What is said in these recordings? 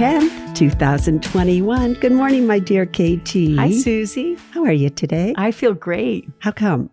10th, 2021. Good morning, my dear KT. Hi, Suze. How are you today? I feel great. How come?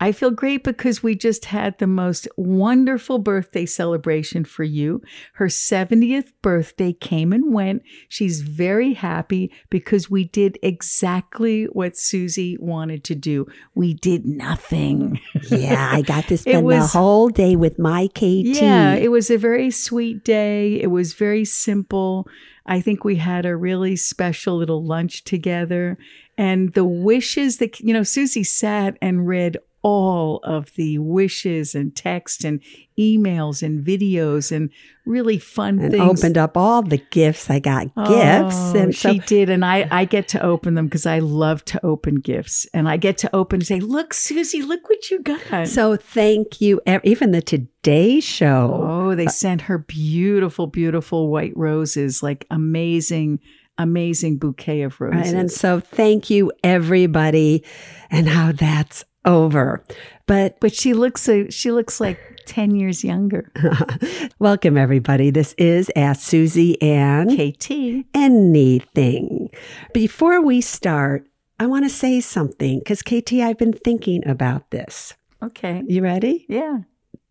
I feel great because we just had the most wonderful birthday celebration for you. Her 70th birthday came and went. She's very happy because we did exactly what Suze wanted to do. We did nothing. Yeah, I got to spend the whole day with my KT. Yeah, it was a very sweet day. It was very simple. I think we had a really special little lunch together. And the wishes that, you know, Suze sat and read all of the wishes and text and emails and videos and really fun and things. opened up all the gifts. I got gifts. Oh, And so she did, and I I get to open them because I love to open gifts, and I get to open and say, "Look, Suze, look what you got." So thank you. Even the Today Show. Oh, they uh, sent her beautiful, beautiful white roses, like amazing, amazing bouquet of Right, roses. and so thank you, everybody. And how that's over. But but she looks she looks like ten years younger. welcome, everybody. This is Ask Suze and KT. anything. Before we start, I want to say something because KT, I've been thinking about this. Okay. You ready? Yeah.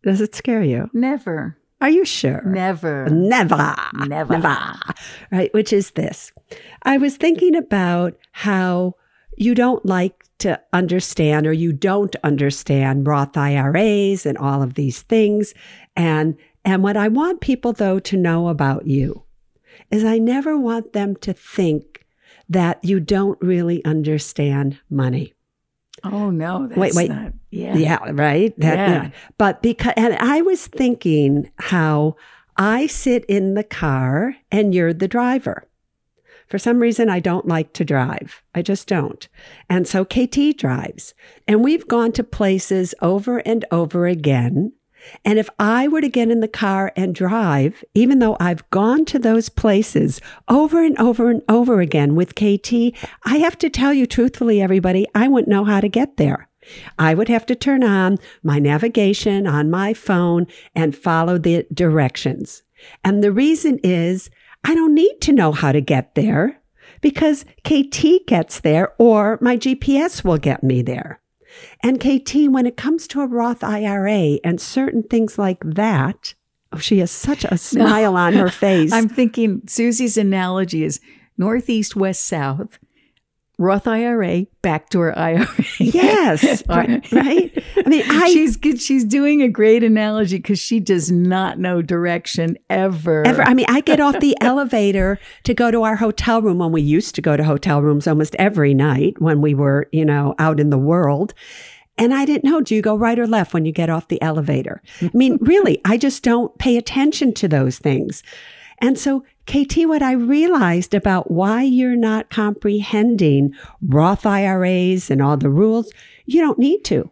Does it scare you? Never. Are you sure? Never. Never. Never. Right, which is this. I was thinking about how you don't like to understand or you don't understand Roth IRAs and all of these things. And and what I want people though to know about you is I never want them to think that you don't really understand money. Oh no. That's Wait, wait. Not, yeah. Yeah, right. That, Yeah. But because, and I was thinking how I sit in the car and you're the driver. For some reason, I don't like to drive. I just don't. And so KT drives. And we've gone to places over and over again. And if I were to get in the car and drive, even though I've gone to those places over and over and over again with KT, I have to tell you truthfully, everybody, I wouldn't know how to get there. I would have to turn on my navigation on my phone and follow the directions. And the reason is I don't need to know how to get there because KT gets there or my GPS will get me there. And KT, when it comes to a Roth IRA and certain things like that, oh, she has such a smile on her face. I'm thinking Suze's analogy is northeast, west, south, Roth IRA, backdoor IRA. yes, right. I mean, I she's. She's doing a great analogy because she does not know direction ever. Ever. I mean, I get off the elevator to go to our hotel room when we used to go to hotel rooms almost every night when we were, you know, out in the world. And I didn't know, do you go right or left when you get off the elevator? I mean, really, I just don't pay attention to those things. And so, KT, what I realized about why you're not comprehending Roth IRAs and all the rules, you don't need to.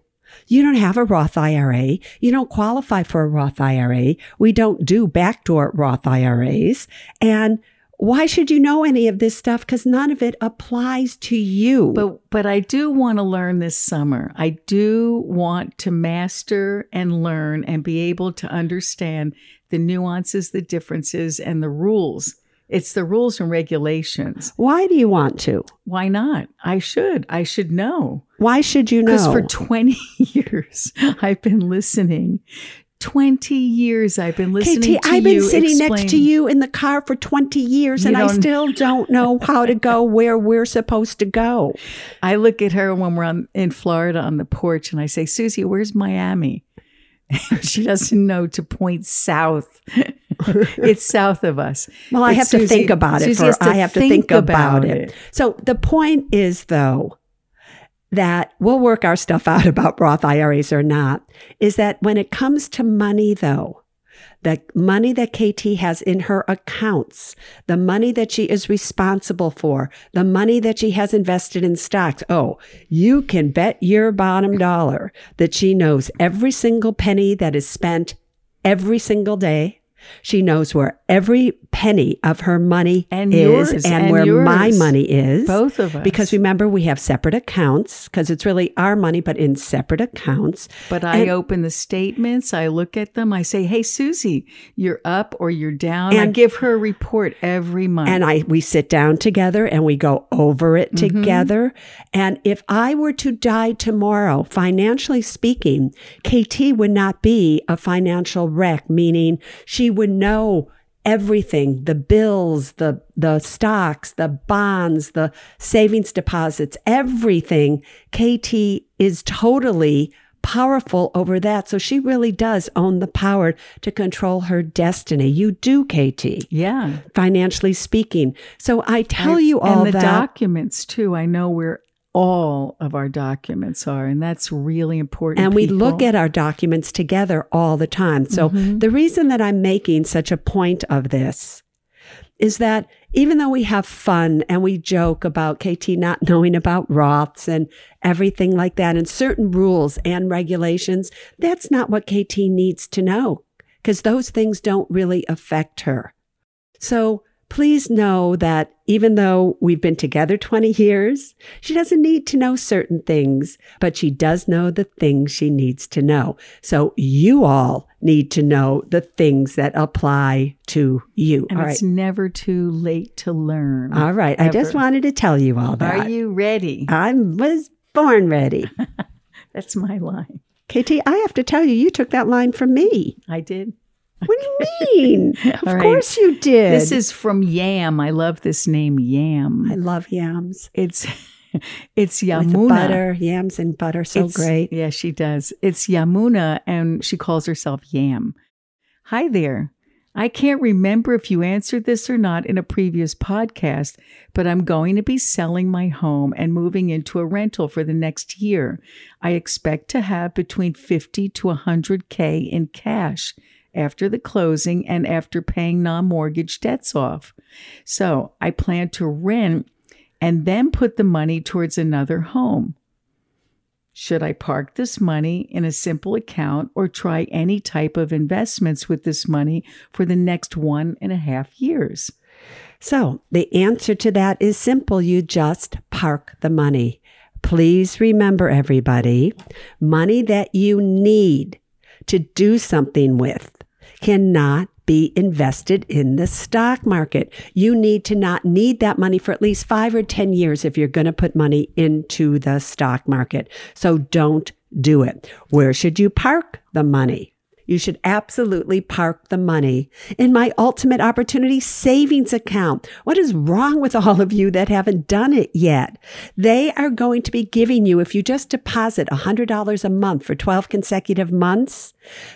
You don't have a Roth IRA. You don't qualify for a Roth IRA. We don't do backdoor Roth IRAs. And why should you know any of this stuff? Because none of it applies to you. But but I do want to learn this summer. I do want to master and learn and be able to understand the nuances, the differences, and the rules It's the rules and regulations. Why do you want to? Why not? I should. I should know. Why should you know? Because for 20 years, I've been listening. 20 years I've been listening KT, to I've been sitting next to you in the car for 20 years You and I still don't know how to go where we're supposed to go. I look at her when we're on, in Florida on the porch and I say, Suze, where's Miami? she doesn't know to point south. it's south of us. Well, I have to Suze- think about it. For, I have to think, about, about it. it. So the point is, though, that we'll work our stuff out about Roth IRAs or not, is that when it comes to money, though, the money that KT has in her accounts, the money that she is responsible for, the money that she has invested in stocks. Oh, you can bet your bottom dollar that she knows every single penny that is spent every single day. She knows where every penny of her money And is yours, and, and where my money is. Both of us. Because remember, we have separate accounts because it's really our money, but in separate accounts. But I And- open the statements, I look at them, I say, Hey, Suze, you're up or you're down. And I give her a report every month. And I we sit down together and we go over it Mm-hmm. together. And if I were to die tomorrow, financially speaking, KT would not be a financial wreck, meaning she would know everything, the bills, the the stocks, the bonds, the savings deposits, everything. KT is totally powerful over that. So she really does own the power to control her destiny. You do, KT yeah. financially speaking. So I tell I- you all and the that. documents too. I know where all of our documents are, and that's really important. and we look at our documents together all the time. So Mm-hmm. the reason that I'm making such a point of this is that even though we have fun and we joke about KT not knowing about Roths and everything like that and certain rules and regulations, that's not what KT needs to know because those things don't really affect her. So please know that even though we've been together 20 years, she doesn't need to know certain things, but she does know the things she needs to know. So you all need to know the things that apply to you. And all it's right. never too late to learn. All right. I just wanted to tell you all that. Are you ready? I was born ready. That's my line. KT, I have to tell you, you took that line from me. I did. What do you mean? of right. course you did. This is from Yam. I love this name, Yam. I love yams. It's it's With Yamuna. butter, yams and butter, so It's- great. Yeah, she does. It's Yamuna, and she calls herself Yam. Hi there. I can't remember if you answered this or not in a previous podcast, but I'm going to be selling my home and moving into a rental for the next year. I expect to have between 50 to 100K in cash after the closing and after paying non mortgage debts off. So I plan to rent and then put the money towards another home. Should I park this money in a simple account or try any type of investments with this money for the next one and a half years? So the answer to that is simple. You just park the money. Please remember, everybody, money that you need to do something with cannot be invested in the stock market. You need to not need that money for at least five or 10 years if you're going to put money into the stock market. So don't do it. Where should you park the money? You should absolutely park the money in my ultimate opportunity savings account. What is wrong with all of you that haven't done it yet? They are going to be giving you, if you just deposit $100 a month for 12 consecutive months,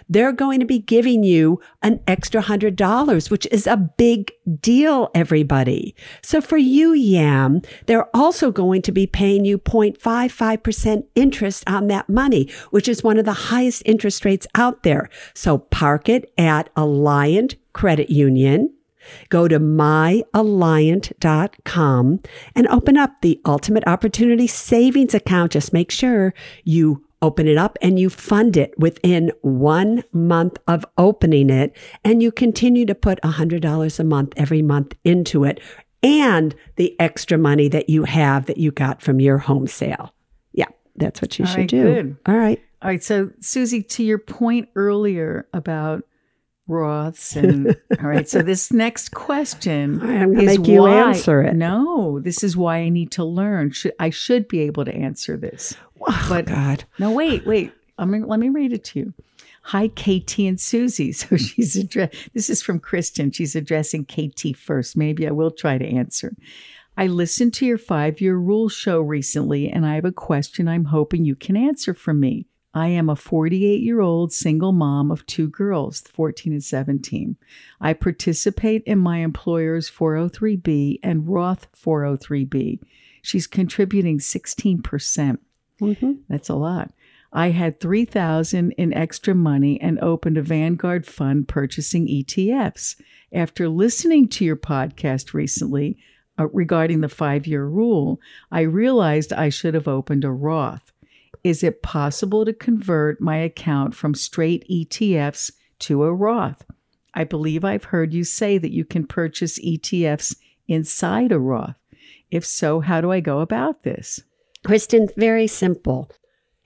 they're going to be giving you an extra $100, which is a big deal, everybody. So for you, Yam, they're also going to be paying you 0.55% interest on that money, which is one of the highest interest rates out there. So park it at Alliant Credit Union. Go to myalliant.com and open up the Ultimate Opportunity Savings account. Just make sure you open it up and you fund it within one month of opening it. And you continue to put $100 a month every month into it and the extra money that you have that you got from your home sale. Yeah, that's what you All should right, do. good. All right. All right. So, Suze, to your point earlier about Roths and all right. So this next question I'm gonna is make you why- answer it. No, this is why I need to learn. Should, I should be able to answer this. Oh, But- God. No, wait, wait. I'm gonna, let me read it to you. Hi, KT and Suze. So she's address. This is from Kristen. She's addressing KT first. Maybe I will try to answer. I listened to your five year rule show recently, and I have a question I'm hoping you can answer for me. I am a 48 year old single mom of two girls, 14 and 17. I participate in my employer's 403B and Roth 403B. She's contributing 16%. Mhm. That's a lot. I had 3000 in extra money and opened a Vanguard fund purchasing ETFs. After listening to your podcast recently uh, regarding the 5-year rule, I realized I should have opened a Roth. Is it possible to convert my account from straight ETFs to a Roth? I believe I've heard you say that you can purchase ETFs inside a Roth. If so, how do I go about this? Kristen, very simple.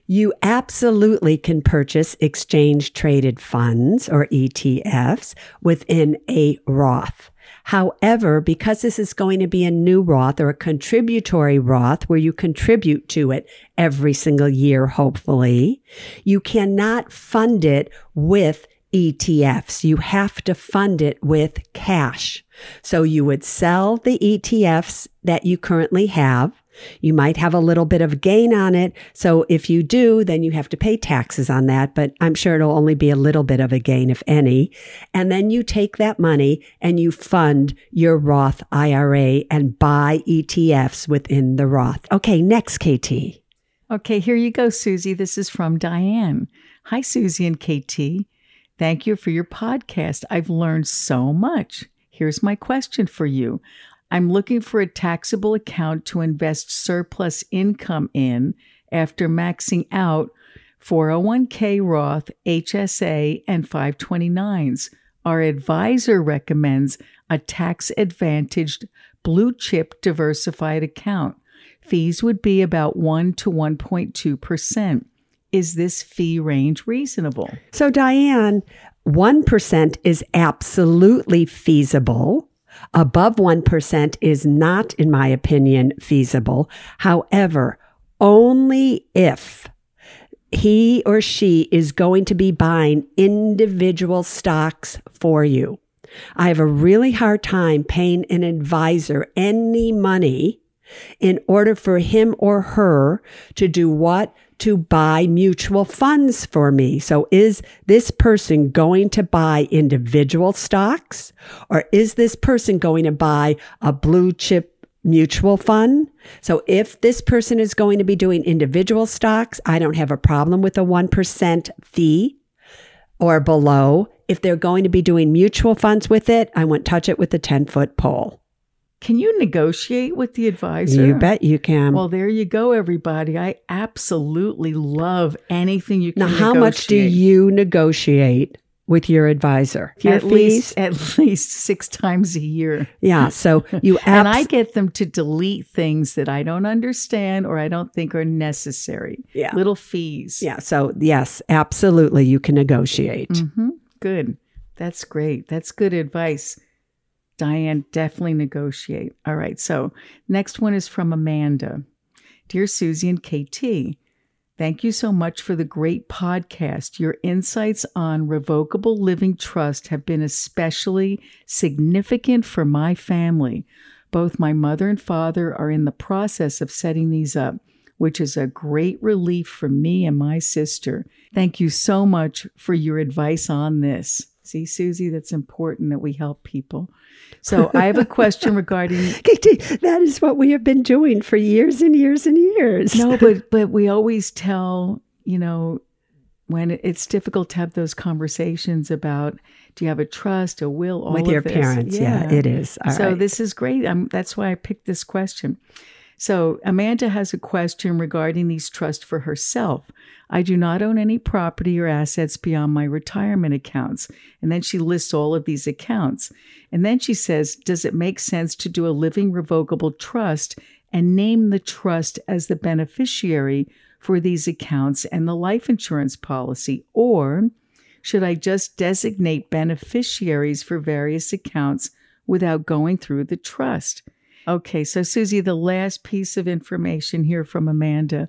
You absolutely can purchase exchange traded funds or ETFs within a Roth. However, because this is going to be a new Roth or a contributory Roth where you contribute to it every single year, hopefully, you cannot fund it with ETFs. You have to fund it with cash. So you would sell the ETFs that you currently have. You might have a little bit of gain on it. So if you do, then you have to pay taxes on that, but I'm sure it'll only be a little bit of a gain, if any. And then you take that money and you fund your Roth IRA and buy ETFs within the Roth. Okay, next, KT. Okay, here you go, Suze. This is from Diane. Hi, Suze and KT. Thank you for your podcast. I've learned so much. Here's my question for you. I'm looking for a taxable account to invest surplus income in after maxing out 401k Roth, HSA, and 529s. Our advisor recommends a tax advantaged blue chip diversified account. Fees would be about 1 to 1.2%. Is this fee range reasonable? So, Diane, 1% is absolutely feasible. Above 1% is not, in my opinion, feasible. However, only if he or she is going to be buying individual stocks for you. I have a really hard time paying an advisor any money in order for him or her to do what? To buy mutual funds for me. So is this person going to buy individual stocks or is this person going to buy a blue chip mutual fund? So if this person is going to be doing individual stocks, I don't have a problem with a 1% fee or below. If they're going to be doing mutual funds with it, I won't touch it with a 10 foot pole. Can you negotiate with the advisor? You bet you can. Well, there you go, everybody. I absolutely love anything you can now, how much do negotiate. you negotiate with your advisor? Your at fees? least at least six times a year. Yeah. So you and I get them to delete things that I don't understand or I don't think are necessary. Yeah. Little fees. yeah. So yes, absolutely, you can negotiate. hmm Good. That's great. That's good advice. Diane, definitely negotiate. All right. So, next one is from Amanda. Dear Suze and KT, thank you so much for the great podcast. Your insights on revocable living trust have been especially significant for my family. Both my mother and father are in the process of setting these up, which is a great relief for me and my sister. Thank you so much for your advice on this. See, Suze, that's important that we help people. So I have a question regarding KT, that is what we have been doing for years and years and years. no, but but we always tell you know when it's difficult to have those conversations about do you have a trust, a will, all with of your this. parents. Yeah, it is. All so right. this is great. Um, that's why I picked this question. So Amanda has a question regarding these trusts for herself. I do not own any property or assets beyond my retirement accounts. And then she lists all of these accounts. And then she says, Does it make sense to do a living revocable trust and name the trust as the beneficiary for these accounts and the life insurance policy? Or Should I just designate beneficiaries for various accounts without going through the trust? Okay, so Suze, the last piece of information here from Amanda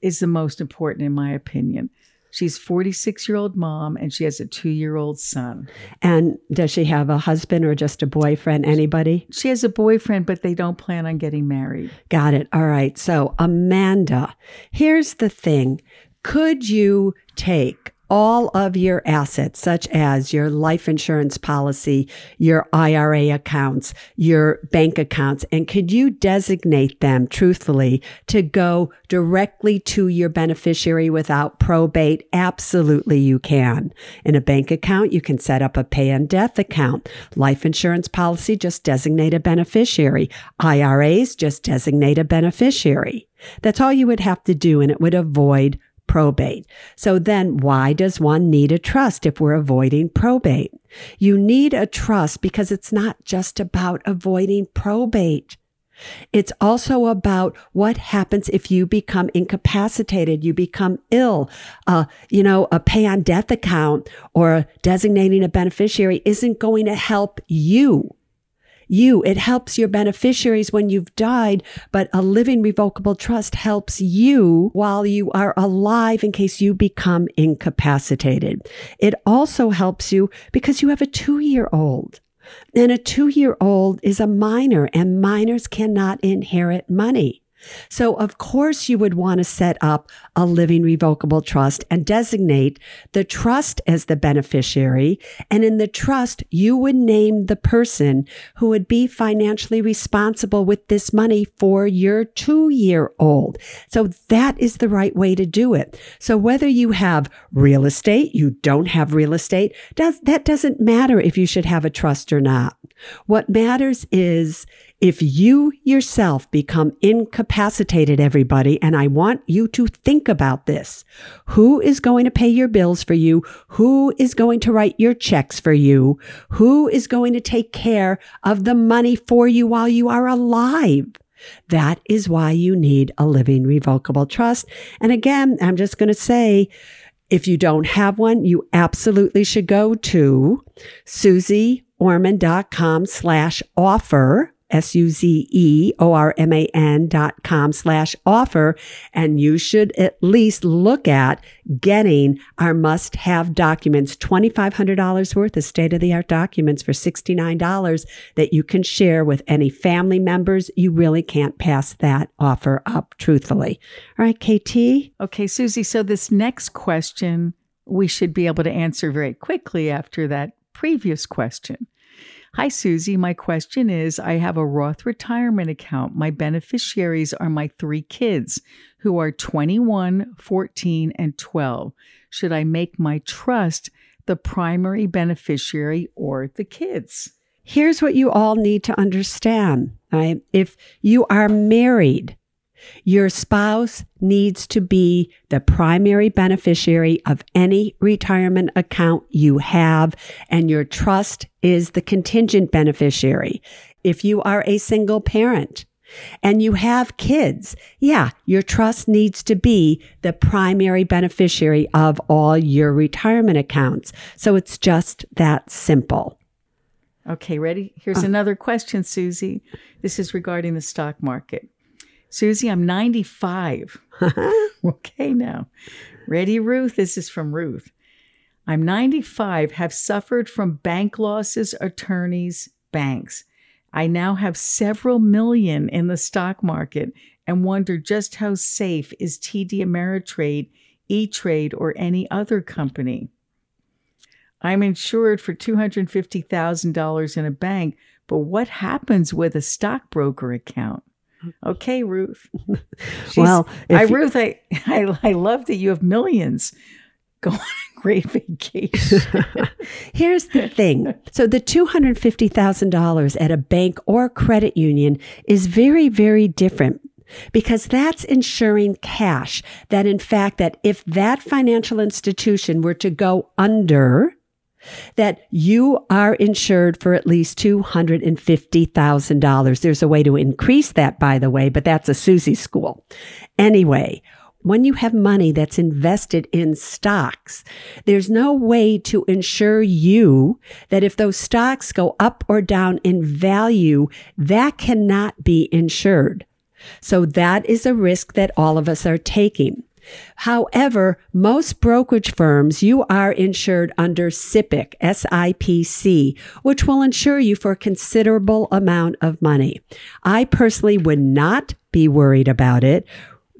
is the most important in my opinion. She's 46 year old mom and she has a two year old son. And does she have a husband or just a boyfriend? Anybody? She has a boyfriend, but they don't plan on getting married. Got it. All right. So, Amanda, here's the thing. Could you take all of your assets, such as your life insurance policy, your IRA accounts, your bank accounts, and could you designate them truthfully to go directly to your beneficiary without probate? Absolutely, you can. In a bank account, you can set up a pay on death account. Life insurance policy, just designate a beneficiary. IRAs, just designate a beneficiary. That's all you would have to do, and it would avoid probate. So then why does one need a trust if we're avoiding probate? You need a trust because it's not just about avoiding probate. It's also about what happens if you become incapacitated, you become ill. Uh, you know, a pay on death account or designating a beneficiary isn't going to help you you. It helps your beneficiaries when you've died, but a living revocable trust helps you while you are alive in case you become incapacitated. It also helps you because you have a two year old. And a two year old is a minor and minors cannot inherit money. So, of course, you would want to set up a living revocable trust and designate the trust as the beneficiary. And in the trust, you would name the person who would be financially responsible with this money for your two year old. So, that is the right way to do it. So, whether you have real estate, you don't have real estate, does, that doesn't matter if you should have a trust or not. What matters is if you yourself become incapacitated, everybody, and I want you to think about this. Who is going to pay your bills for you? Who is going to write your checks for you? Who is going to take care of the money for you while you are alive? That is why you need a living revocable trust. And again, I'm just going to say, if you don't have one, you absolutely should go to suzeorman.com slash offer S-U-Z-E-O-R-M-A-N dot com slash offer. And you should at least look at getting our must have documents, $2,500 worth of state of the art documents for $69 that you can share with any family members. You really can't pass that offer up truthfully. All right, KT. Okay, Suze, so this next question we should be able to answer very quickly after that previous question. Hi, Suze. My question is I have a Roth retirement account. My beneficiaries are my three kids who are 21, 14, and 12. Should I make my trust the primary beneficiary or the kids? Here's what you all need to understand. Right? If you are married, your spouse needs to be the primary beneficiary of any retirement account you have, and your trust is the contingent beneficiary. If you are a single parent and you have kids, yeah, your trust needs to be the primary beneficiary of all your retirement accounts. So it's just that simple. Okay, ready? Here's uh. another question, Suze. This is regarding the stock market. Suze, I'm 95. okay, now. Ready, Ruth? This is from Ruth. I'm 95, have suffered from bank losses, attorneys, banks. I now have several million in the stock market and wonder just how safe is TD Ameritrade, E Trade, or any other company. I'm insured for $250,000 in a bank, but what happens with a stockbroker account? Okay, Ruth. Well, I, you- Ruth, I, I, I love that you have millions. Go on a great vacation. Here's the thing. So the $250,000 at a bank or credit union is very, very different because that's insuring cash that in fact that if that financial institution were to go under, that you are insured for at least $250,000. There's a way to increase that, by the way, but that's a Suze school. Anyway, when you have money that's invested in stocks, there's no way to ensure you that if those stocks go up or down in value, that cannot be insured. So that is a risk that all of us are taking. However, most brokerage firms, you are insured under SIPC, S-I-P-C, which will insure you for a considerable amount of money. I personally would not be worried about it.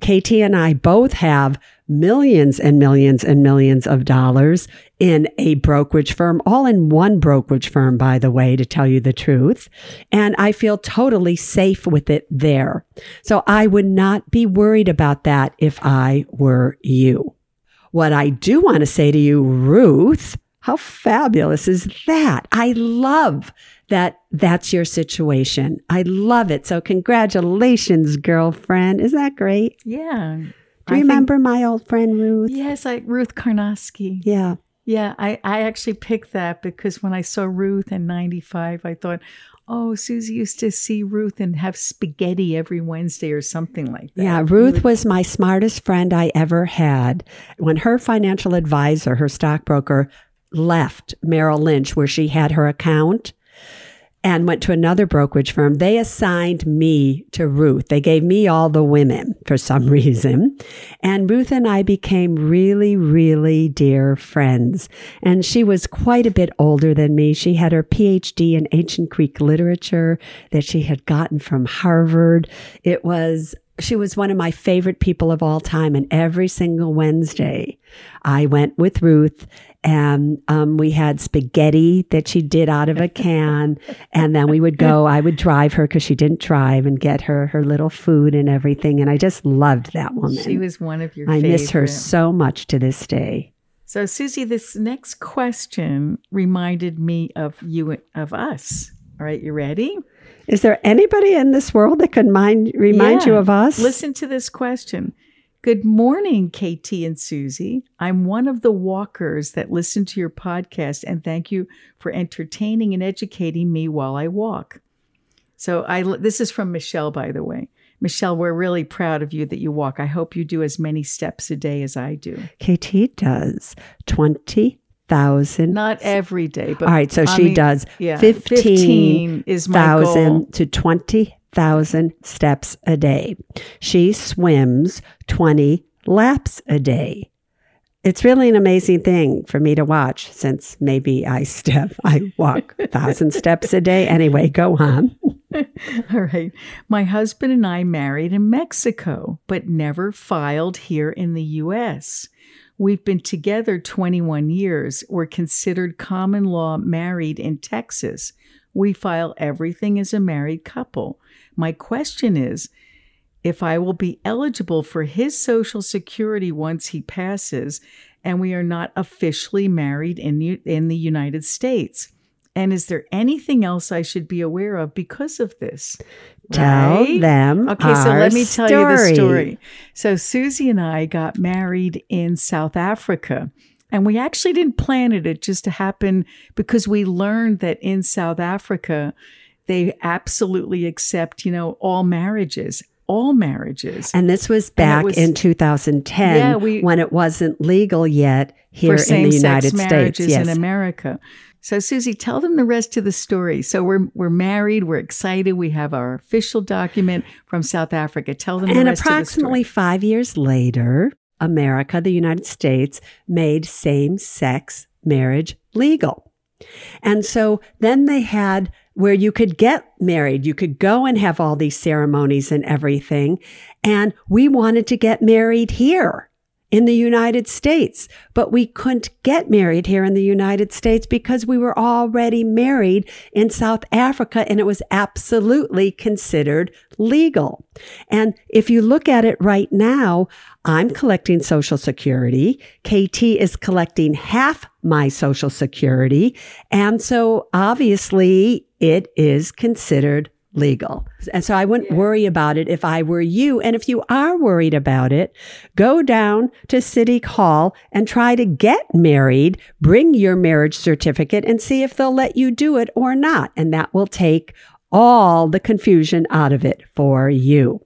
KT and I both have millions and millions and millions of dollars in a brokerage firm, all in one brokerage firm, by the way, to tell you the truth. And I feel totally safe with it there. So I would not be worried about that if I were you. What I do want to say to you, Ruth, how fabulous is that? I love that that's your situation. I love it. So congratulations, girlfriend. Is that great? Yeah. Do you remember my old friend Ruth? yes, I Ruth Karnowski. Yeah. Yeah, I, I actually picked that because when I saw Ruth in 95, I thought, oh, Suze used to see Ruth and have spaghetti every Wednesday or something like that. Yeah, Ruth was my smartest friend I ever had. When her financial advisor, her stockbroker, left Merrill Lynch, where she had her account, and went to another brokerage firm, they assigned me to Ruth. They gave me all the women for some reason. And Ruth and I became really, really dear friends. And she was quite a bit older than me. She had her PhD in ancient Greek literature that she had gotten from Harvard. It was she was one of my favorite people of all time. And every single Wednesday, I went with Ruth and um, we had spaghetti that she did out of a can. and then we would go, I would drive her because she didn't drive and get her her little food and everything. And I just loved that woman. She was one of your I miss her so much to this day. So, Suze, this next question reminded me of you, of us. All right, you ready? Is there anybody in this world that could mind, remind you of us? Listen to this question. Good morning, KT and Suze. I'm one of the walkers that listen to your podcast, and thank you for entertaining and educating me while I walk. So, I this is from Michelle, by the way. Michelle, we're really proud of you that you walk. I hope you do as many steps a day as I do. KT does 20,000. Not every day, but All right, so I she mean, does yeah, 15 is my goal. Thousand steps a day. She swims 20 laps a day. It's really an amazing thing for me to watch since maybe I step, I walk a thousand steps a day. Anyway, go on. All right. My husband and I married in Mexico, but never filed here in the U.S. We've been together 21 years. We're considered common law married in Texas. We file everything as a married couple. My question is if I will be eligible for his Social Security once he passes and we are not officially married in, in the United States. And is there anything else I should be aware of because of this? Tell Right? them. Okay, so let me tell you the story. story. So Suze and I got married in South Africa. And we actually didn't plan it. It just happened because we learned that in South Africa, they absolutely accept, you know, all marriages, all marriages. And this was back was- in 2010 Yeah, we- when it wasn't legal yet here in the United States. Yes. in America. So Suze, tell them the rest of the story. So we're we're married, we're excited, we have our official document from South Africa. Tell them the and rest approximately of five years later, America, the United States, made same sex marriage legal. And so then they had where you could get married. You could go and have all these ceremonies and everything. And we wanted to get married here in the United States, but we couldn't get married here in the United States because we were already married in South Africa and it was absolutely considered legal. And if you look at it right now, I'm collecting Social Security. KT is collecting half my Social Security. And so obviously it is considered legal. And so I wouldn't worry about it if I were you. And if you are worried about it, go down to City Hall and try to get married, bring your marriage certificate and see if they'll let you do it or not. And that will take all the confusion out of it for you.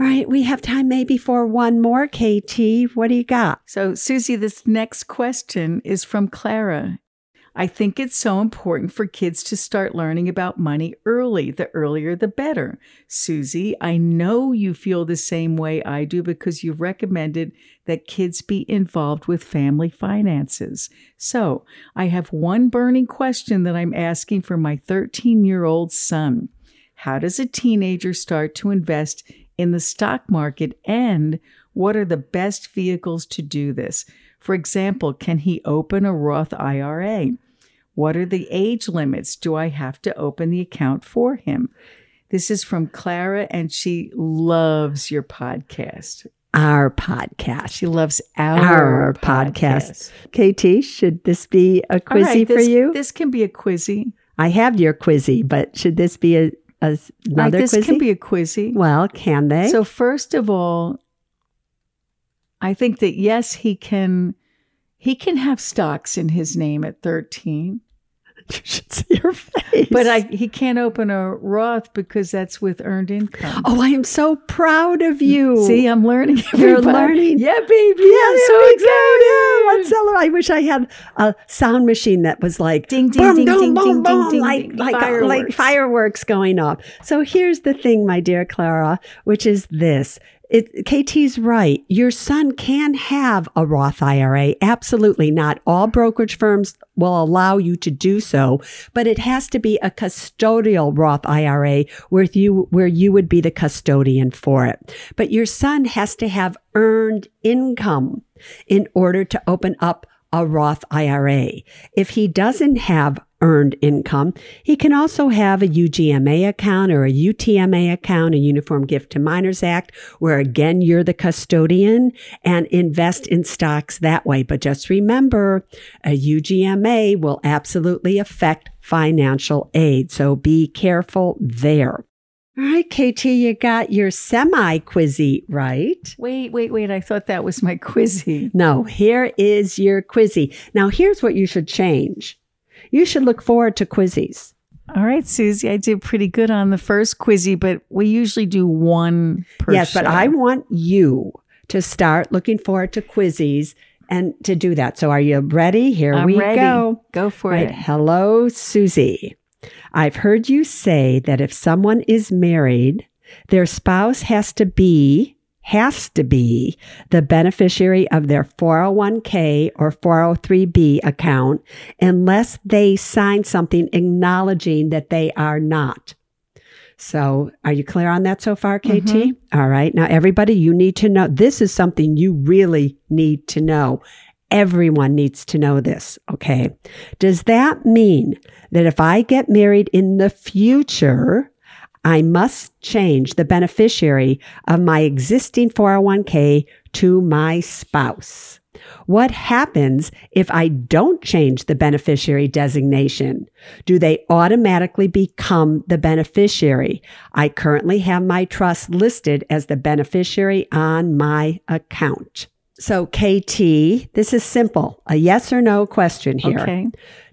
All right, we have time maybe for one more, KT. What do you got? So, Suze, this next question is from Clara. I think it's so important for kids to start learning about money early. The earlier, the better. Suze, I know you feel the same way I do because you've recommended that kids be involved with family finances. So, I have one burning question that I'm asking for my 13 year old son. How does a teenager start to invest in the stock market and what are the best vehicles to do this? For example, can he open a Roth IRA? What are the age limits? Do I have to open the account for him? This is from Clara, and she loves your podcast. Our podcast. She loves our, Our podcast. KT, should this be a quizzy right, for you? This can be a quizzy. I have your quizzy, but should this be a, a another this quizzy? can be a quizzy. well, can they? So first of all, I think that yes, he can he can have stocks in his name at 13. you should see your face. But I he can't open a Roth because that's with earned income. oh, I am so proud of you. See, I'm learning. You're learning. Yeah, baby. Yeah, I'm so we excited. Yeah, let's celebrate. I wish I had a sound machine that was like Ding, ding, boom, ding, boom, ding, boom, ding, boom, ding, like ding, like uh, like fireworks. fireworks going off. So here's the thing, my dear Clara, which is this. It, KT's right. Your son can have a Roth IRA. Absolutely not. All brokerage firms will allow you to do so, but it has to be a custodial Roth IRA where you, where you would be the custodian for it. But your son has to have earned income in order to open up a Roth IRA. If he doesn't have earned income, he can also have a UGMA account or a UTMA account, a Uniform Gift to Minors Act, where again, you're the custodian and invest in stocks that way. But just remember, a UGMA will absolutely affect financial aid. So be careful there. All right, KT, you got your semi quizzy right. Wait, wait, wait. I thought that was my quizzy. No, here is your quizzy. Now, here's what you should change. You should look forward to quizzies. All right, Suze, I did pretty good on the first quizzy, but we usually do one per yes, but. I want you to start looking forward to quizzies and to do that. So, are you ready? Here I'm we ready. go. Go for Right. it. Hello, Suze. I've heard you say that if someone is married, their spouse has to be has to be the beneficiary of their 401k or 403b account unless they sign something acknowledging that they are not. So, are you clear on that so far, KT? Mhm. All right. Now, everybody, you need to know this is something you really need to know. Everyone needs to know this. Okay. Does that mean that if I get married in the future, I must change the beneficiary of my existing 401k to my spouse? What happens if I don't change the beneficiary designation? Do they automatically become the beneficiary? I currently have my trust listed as the beneficiary on my account. So, KT, this is simple a yes or no question here. Okay.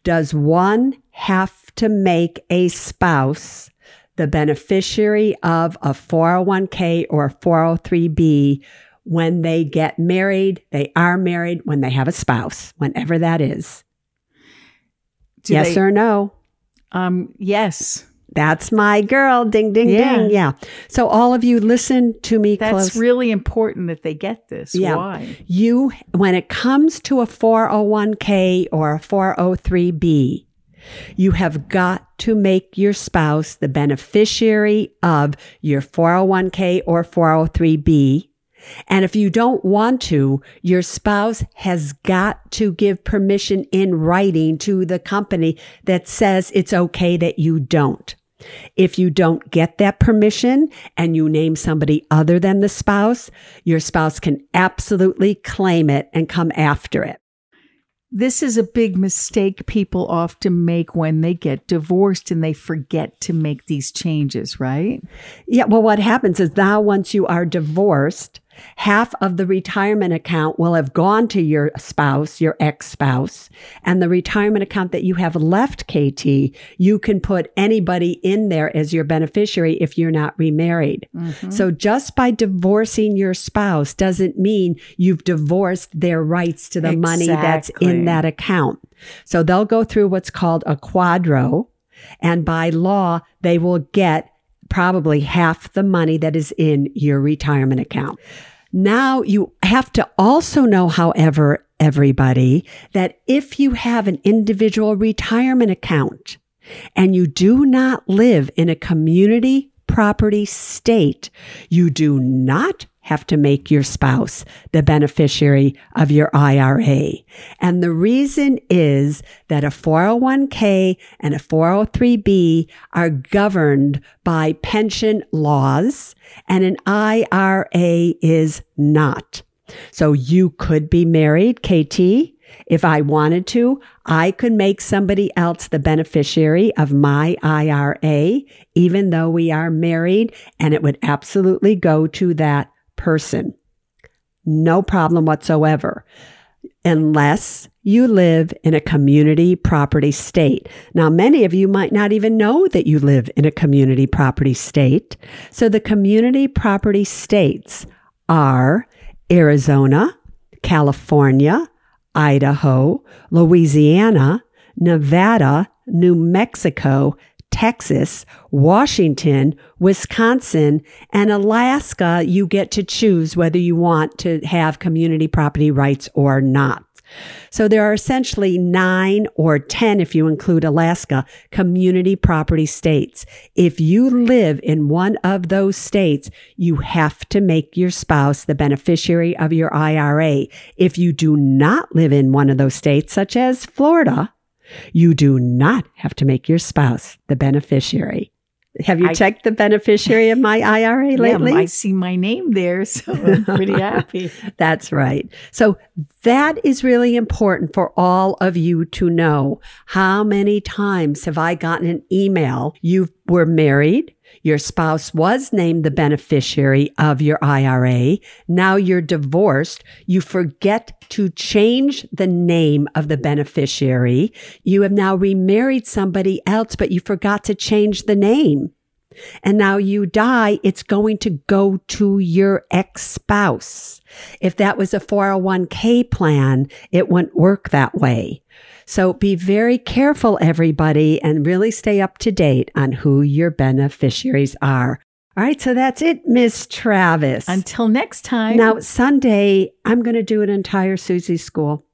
Does one have to make a spouse the beneficiary of a 401k or a 403b when they get married? They are married when they have a spouse, whenever that is. Do yes they- or no? Um, yes. That's my girl. Ding, ding, Yeah. ding. Yeah. So, all of you, listen to me That's close. really important that they get this. Yeah. Why? you when it comes to a 401k or a 403b you have got to make your spouse the beneficiary of your 401k or 403b and if you don't want to, your spouse has got to give permission in writing to the company that says it's okay that you don't. If you don't get that permission and you name somebody other than the spouse, your spouse can absolutely claim it and come after it. This is a big mistake people often make when they get divorced and they forget to make these changes, right? Yeah, well, what happens is now once you are divorced half of the retirement account will have gone to your spouse, your ex spouse, and the retirement account that you have left, KT, you can put anybody in there as your beneficiary if you're not remarried. Mm-hmm. So just by divorcing your spouse doesn't mean you've divorced their rights to the money that's in that account. So they'll go through what's called a QDRO, and by law, they will get probably half the money that is in your retirement account. Now you have to also know, however, everybody, that if you have an individual retirement account and you do not live in a community property state, you do not have to make your spouse the beneficiary of your IRA. And the reason is that a 401k and a 403b are governed by pension laws and an IRA is not. So you could be married, KT. If I wanted to, I could make somebody else the beneficiary of my IRA, even though we are married, and it would absolutely go to that person. No problem whatsoever. Unless you live in a community property state. Now, many of you might not even know that you live in a community property state. So the community property states are Arizona, California, Idaho, Louisiana, Nevada, New Mexico, Texas, Washington, Wisconsin, and Alaska. You get to choose whether you want to have community property rights or not. So there are essentially nine or 10, if you include Alaska, community property states. If you live in one of those states, you have to make your spouse the beneficiary of your IRA. If you do not live in one of those states, such as Florida, you do not have to make your spouse the beneficiary. Have you I- checked the beneficiary of my IRA Yeah, lately? I see my name there, so I'm pretty happy. That's right. So that is really important for all of you to know. How many times have I gotten an email? You were married. Your spouse was named the beneficiary of your IRA. Now you're divorced. You forget to change the name of the beneficiary. You have now remarried somebody else, but you forgot to change the name and now you die, it's going to go to your ex spouse. If that was a 401k plan, it wouldn't work that way. So be very careful, everybody, and really stay up to date on who your beneficiaries are. All right, so that's it, Miss Travis. Until next time. now, Sunday, I'm going to do an entire Suze school.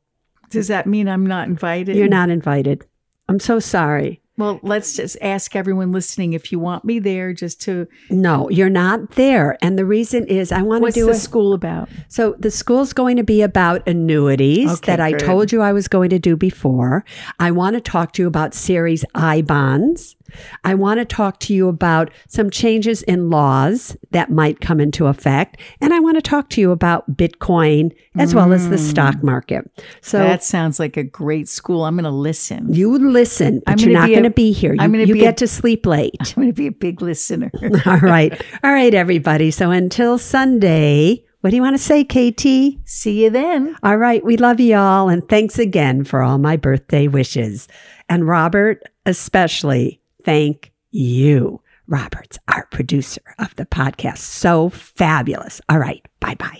does that mean I'm not invited? You're not invited. I'm so sorry. Well, let's just ask everyone listening if you want me there, just to. No, you're not there. And the reason is I want to What's do the a school about? So the school's going to be about annuities Okay, that I good. told you I was going to do before. I want to talk to you about series I bonds. I want to talk to you about some changes in laws that might come into effect. And I want to talk to you about Bitcoin as well as the mm. stock market. So that sounds like a great school. I'm going to listen. you listen, but you're not going to be here. You, I'm gonna you get a- to sleep late. I'm going to be a big listener. All right. All right, everybody. So until Sunday, what do you want to say, KT? See you then. All right. We love you all. And thanks again for all my birthday wishes. And Robert, especially, thank you. Robert's our producer of the podcast. So fabulous. All right. Bye bye.